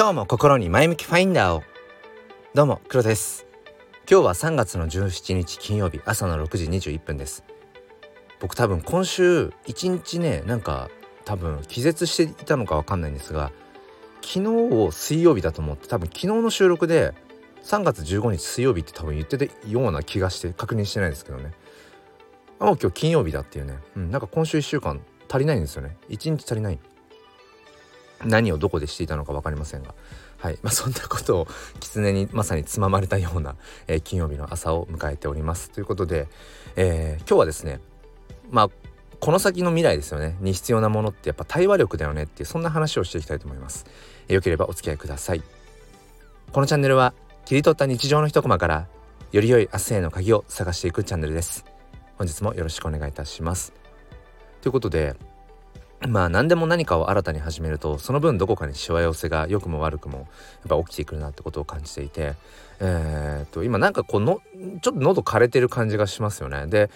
今日も心に前向きファインダーを。どうも黒です。今日は3月の17日金曜日朝の6時21分です。僕多分今週一日ねなんか多分気絶していたのかわかんないんですが昨日を水曜日だと思って多分昨日の収録で3月15日水曜日って多分言ってたような気がして確認してないですけどね。もう今日金曜日だっていうね、うん、なんか今週1週間足りないんですよね。1日足りない。何をどこでしていたのか分かりませんが。はい。まあ、そんなことを狐にまさにつままれたような、えー、金曜日の朝を迎えております。ということで、えー、今日はですねまあこの先の未来ですよね。に必要なものってやっぱ対話力だよねっていうそんな話をしていきたいと思います、えー、よければお付き合いください。このチャンネルは切り取った日常の一コマからより良い明日への鍵を探していくチャンネルです。本日もよろしくお願いいたします。ということでまあ何でも何かを新たに始めるとその分どこかにしわ寄せが良くも悪くもやっぱ起きてくるなってことを感じていてえー、っと今なんかこのちょっと喉枯れてる感じがしますよね。で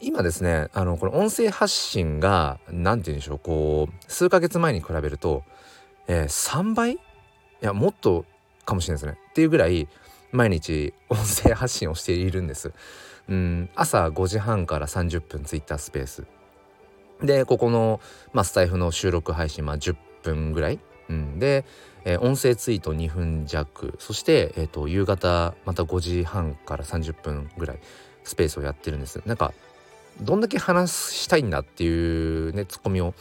今ですねあのこの音声発信が何て言うんでしょうこう数ヶ月前に比べると、えー、3倍？いやもっとかもしれないですね。っていうぐらい毎日音声発信をしているんです。うん朝5時半から30分ツイッタースペース。でここの、まあ、スタイフの収録配信、まあ、10分ぐらい、うん、で、えー、音声ツイート2分弱。そして、えーと、夕方また5時半から30分ぐらいスペースをやってるんです。なんかどんだけ話したいんだっていうねツッコミを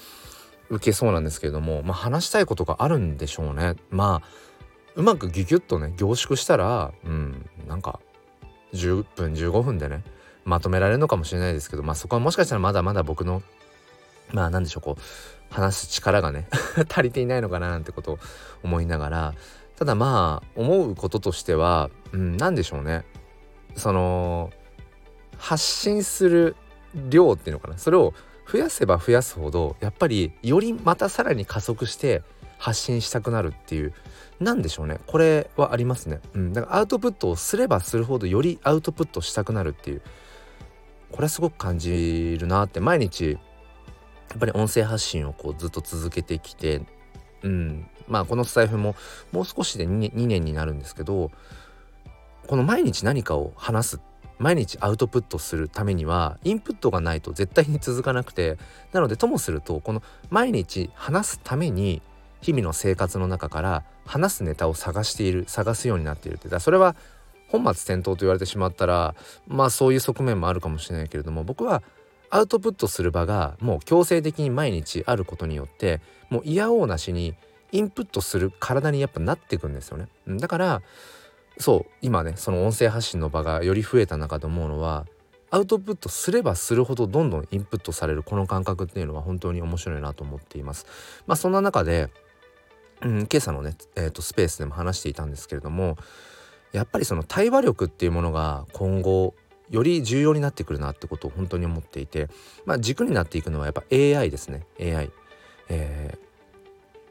受けそうなんですけれども、まあ、話したいことがあるんでしょうね。まあうまくギュギュッとね凝縮したらうん。なんか10分15分でねまとめられるのかもしれないですけどまあそこはもしかしたらまだまだ僕のまあ何でしょうこう話す力がね 足りていないのかななんてことを思いながらただまあ思うこととしては、うん、何でしょうね。その発信する量っていうのかな。それを増やせば増やすほどやっぱりよりまたさらに加速して発信したくなるっていう。何でしょうね。これはありますね、うん、だからアウトプットをすればするほどよりアウトプットしたくなるっていう。これはすごく感じるなって。毎日っぱり音声発信をこうずっと続けてきてうん。まあこのスタイフももう少しで 2, 2年になるんですけどこの毎日何かを話す毎日アウトプットするためにはインプットがないと絶対に続かなくてなのでともするとこの毎日話すために日々の生活の中から話すネタを探している探すようになっているってだそれは本末転倒と言われてしまったらまあそういう側面もあるかもしれないけれども僕はアウトプットする場がもう強制的に毎日あることによってもう嫌おうなしにインプットする体にやっぱなっていくんですよね。だからそう今ねその音声発信の場がより増えた中で思うのはアウトプットすればするほどどんどんインプットされるこの感覚っていうのは本当に面白いなと思っています。まあそんな中で、うん、今朝のね、えーとスペースでも話していたんですけれどもやっぱりその対話力っていうものが今後より重要になってくるなってことを本当に思っていて、まあ、軸になっていくのはやっぱ AI ですね。AI。え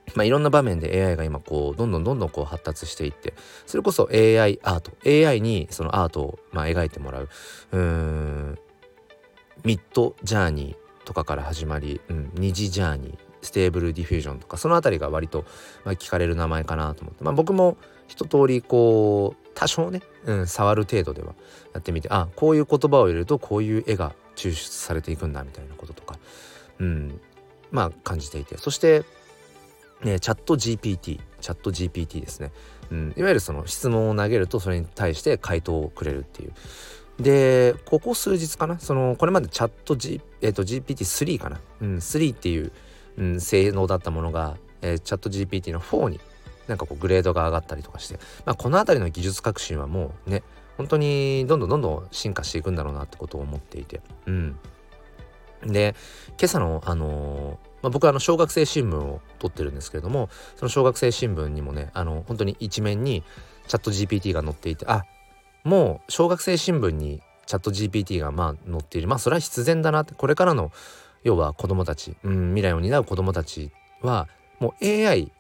ー、まあ、いろんな場面で AI が今こうどんどんどんどんこう発達していってそれこそ AI アート。AI にそのアートをまあ描いてもらう。うん。 Midjourney とかから始まり、うん、 Midjourney。 Stable Diffusion とかその辺りが割と、まあ、聞かれる名前かなと思って、まあ、僕も一通りこう多少ね、うん、触る程度ではやってみてあこういう言葉を入れるとこういう絵が抽出されていくんだみたいなこととか、うん、まあ感じていて。そして、ね、チャット GPT チャット GPT ですね、うん、いわゆるその質問を投げるとそれに対して回答をくれるっていう。でここ数日かなそのこれまでチャット、G えー、と GPT3 かな、うん、3っていう、うん、性能だったものが、えー、チャット GPT の4になんかこうグレードが上がったりとかして、まあ、この辺りの技術革新はもうね本当にどんどんどんどん進化していくんだろうなってことを思っていて。うん。で今朝のあのー、まあ、僕はあの小学生新聞を撮ってるんですけれどもその小学生新聞にもねあの本当に一面にチャット GPT が載っていてあもう小学生新聞にチャット GPT がまあ載っている。まあそれは必然だなってこれからの要は子供たち、うん、未来を担う子供たちはもう AI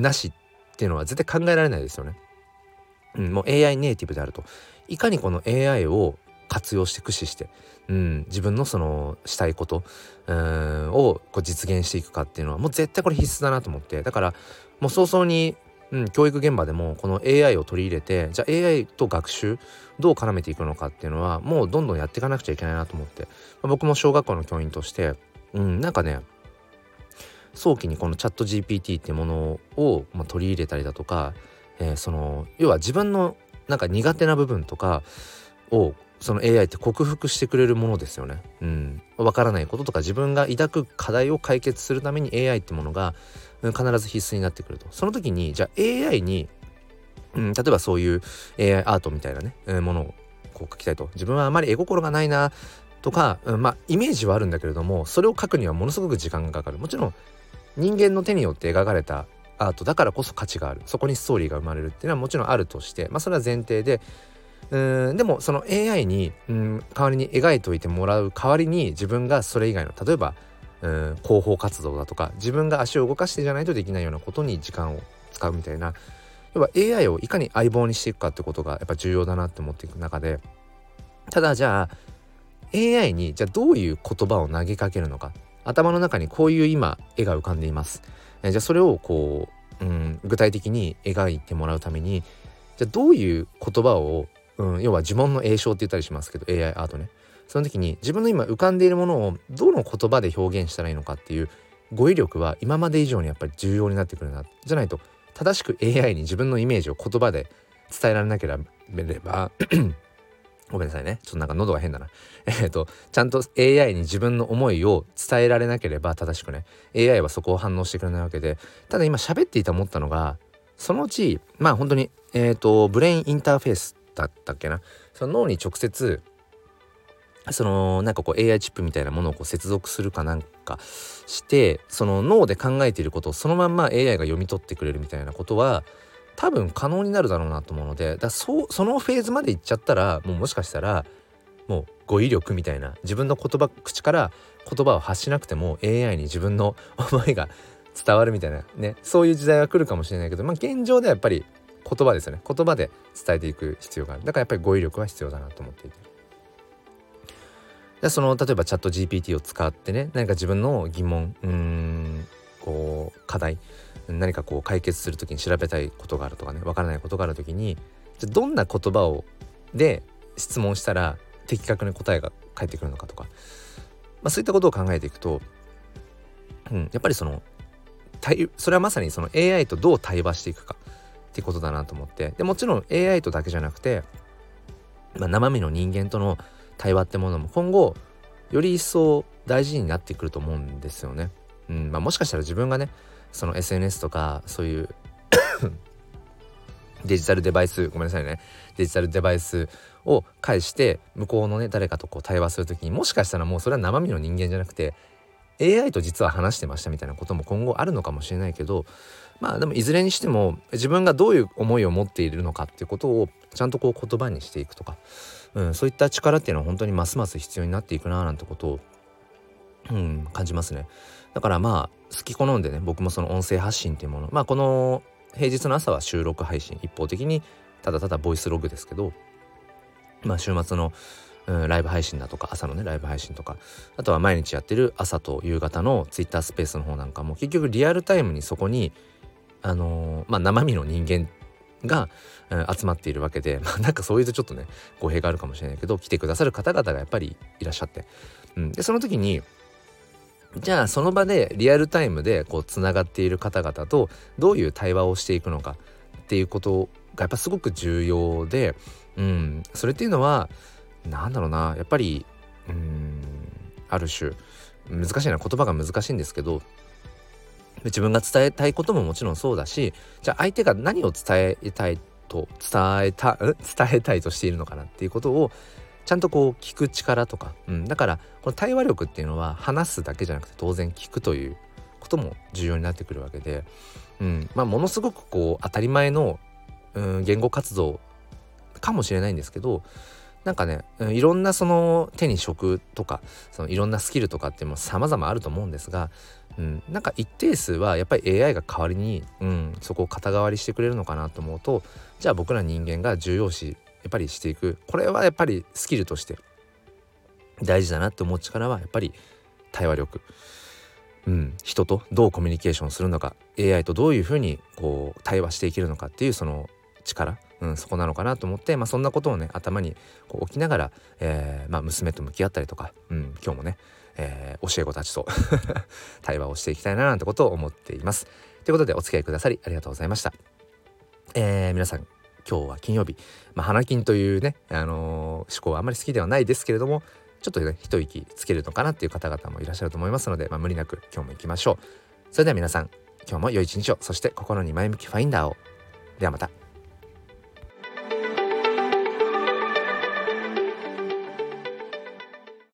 なしっていうのは絶対考えられないですよね。うん、もう AI ネイティブであると。いかにこの AI を活用して駆使して、うん、自分のそのしたいことうんをこう実現していくかっていうのはもう絶対これ必須だなと思って。だからもう早々に、うん、教育現場でもこの AI を取り入れてじゃあ AI と学習どう絡めていくのかっていうのはもうどんどんやっていかなくちゃいけないなと思って、まあ、僕も小学校の教員として、うん、なんかね早期にこのチャット GPT ってものを、ま、取り入れたりだとか、えー、その要は自分のなんか苦手な部分とかをその AI って克服してくれるものですよね。うん。わからないこととか自分が抱く課題を解決するために AI ってものが、うん、必ず必須になってくると。その時にじゃあ AI に、うん、例えばそういう AI アートみたいなね、えー、ものをこう書きたいと。自分はあまり絵心がないなとか、うん、まあイメージはあるんだけれどもそれを書くにはものすごく時間がかかる。もちろん人間の手によって描かれたアートだからこそ価値がある。そこにストーリーが生まれるっていうのはもちろんあるとして。まあそれは前提で。うんでもその AI にうん代わりに描いておいてもらう代わりに自分がそれ以外の例えばうん広報活動だとか自分が足を動かしてじゃないとできないようなことに時間を使うみたいな。要は AI をいかに相棒にしていくかってことがやっぱ重要だなって思っていく中で。ただじゃあ AI にじゃあどういう言葉を投げかけるのか。頭の中にこういう今絵が浮かんでいます。えじゃあそれをこう、うん、具体的に描いてもらうためにじゃあどういう言葉をうん、要は呪文の詠唱って言ったりしますけど AI アートねその時に自分の今浮かんでいるものをどの言葉で表現したらいいのかっていう語彙力は今まで以上にやっぱり重要になってくるなじゃないと正しく AI に自分のイメージを言葉で伝えられなければごめんなさいね。ちょっとなんか喉が変だな。えっ、とちゃんと AI に自分の思いを伝えられなければ正しくね。AI はそこを反応してくれないわけで。ただ今喋っていた思ったのがそのうちまあ本当にえっ、とブレインインターフェースだったっけな。その脳に直接そのなんかこう AI チップみたいなものをこう接続するかなんかしてその脳で考えていることをそのまんま AI が読み取ってくれるみたいなことは多分可能になるだろうなと思うのでだそうそのフェーズまでいっちゃったらもうもしかしたらもう語彙力みたいな自分の言葉口から言葉を発しなくても AI に自分の思いが伝わるみたいなねそういう時代が来るかもしれないけどまあ現状ではやっぱり言葉ですよね。言葉で伝えていく必要がある。だからやっぱり語彙力は必要だなと思っていて。でその例えばチャット GPT を使ってね何か自分の疑問うんこう課題何かこう解決する時に調べたいことがあるとかねわからないことがある時にじゃどんな言葉をで質問したら的確な答えが返ってくるのかとか、まあ、そういったことを考えていくと、うん、やっぱりそのそれはまさにその AI とどう対話していくかってことだなと思ってでもちろん AI とだけじゃなくて、まあ、生身の人間との対話ってものも今後より一層大事になってくると思うんですよね。うんまあ、もしかしたら自分がねその SNS とかそういう デジタルデバイスごめんなさいねデジタルデバイスを介して向こうのね誰かとこう対話する時にもしかしたらもうそれは生身の人間じゃなくて AI と実は話してましたみたいなことも今後あるのかもしれないけどまあでもいずれにしても自分がどういう思いを持っているのかっていうことをちゃんとこう言葉にしていくとか、うん、そういった力っていうのは本当にますます必要になっていくななんてことを、うん、感じますね。だからまあ好き好んでね僕もその音声発信っていうもの。まあこの平日の朝は収録配信一方的にただただボイスログですけどまあ週末のうん、ライブ配信だとか朝のねライブ配信とかあとは毎日やってる朝と夕方のツイッタースペースの方なんかも結局リアルタイムにそこにあのー、まあ生身の人間が、うん、集まっているわけで、まあ、なんかそういうとちょっとね語弊があるかもしれないけど来てくださる方々がやっぱりいらっしゃって、うん、でその時にじゃあその場でリアルタイムでこうつながっている方々とどういう対話をしていくのかっていうことがやっぱすごく重要で、うん、それっていうのはなんだろうなやっぱりうんある種難しいな言葉が難しいんですけど自分が伝えたいことももちろんそうだしじゃあ相手が何を伝えたいと伝えた伝えたいとしているのかなっていうことをちゃんとこう聞く力とか、うん、だからこの対話力っていうのは話すだけじゃなくて当然聞くということも重要になってくるわけで、うん。まあ、ものすごくこう当たり前の、うん、言語活動かもしれないんですけどなんかね、うん、いろんなその手に職とかそのいろんなスキルとかっても様々あると思うんですが、うん、なんか一定数はやっぱり AI が代わりに、うん、そこを肩代わりしてくれるのかなと思うとじゃあ僕ら人間が重要視やっぱりしていく。これはやっぱりスキルとして大事だなって思う力はやっぱり対話力、うん、人とどうコミュニケーションするのか。AI とどういうふうにこう対話していけるのかっていうその力、うん、そこなのかなと思って、まあ、そんなことをね頭にこう置きながら、えーまあ、娘と向き合ったりとか、うん、今日もね、えー、教え子たちと 対話をしていきたいななんてことを思っています。ということでお付き合いくださりありがとうございました。えー、皆さん今日は金曜日、まあ、花金というね、あのー、思考はあまり好きではないですけれどもちょっとね一息つけるのかなっていう方々もいらっしゃると思いますので、まあ、無理なく今日も行きましょう。それでは皆さん今日も良い一日を。そして心に前向きファインダーを。ではまた。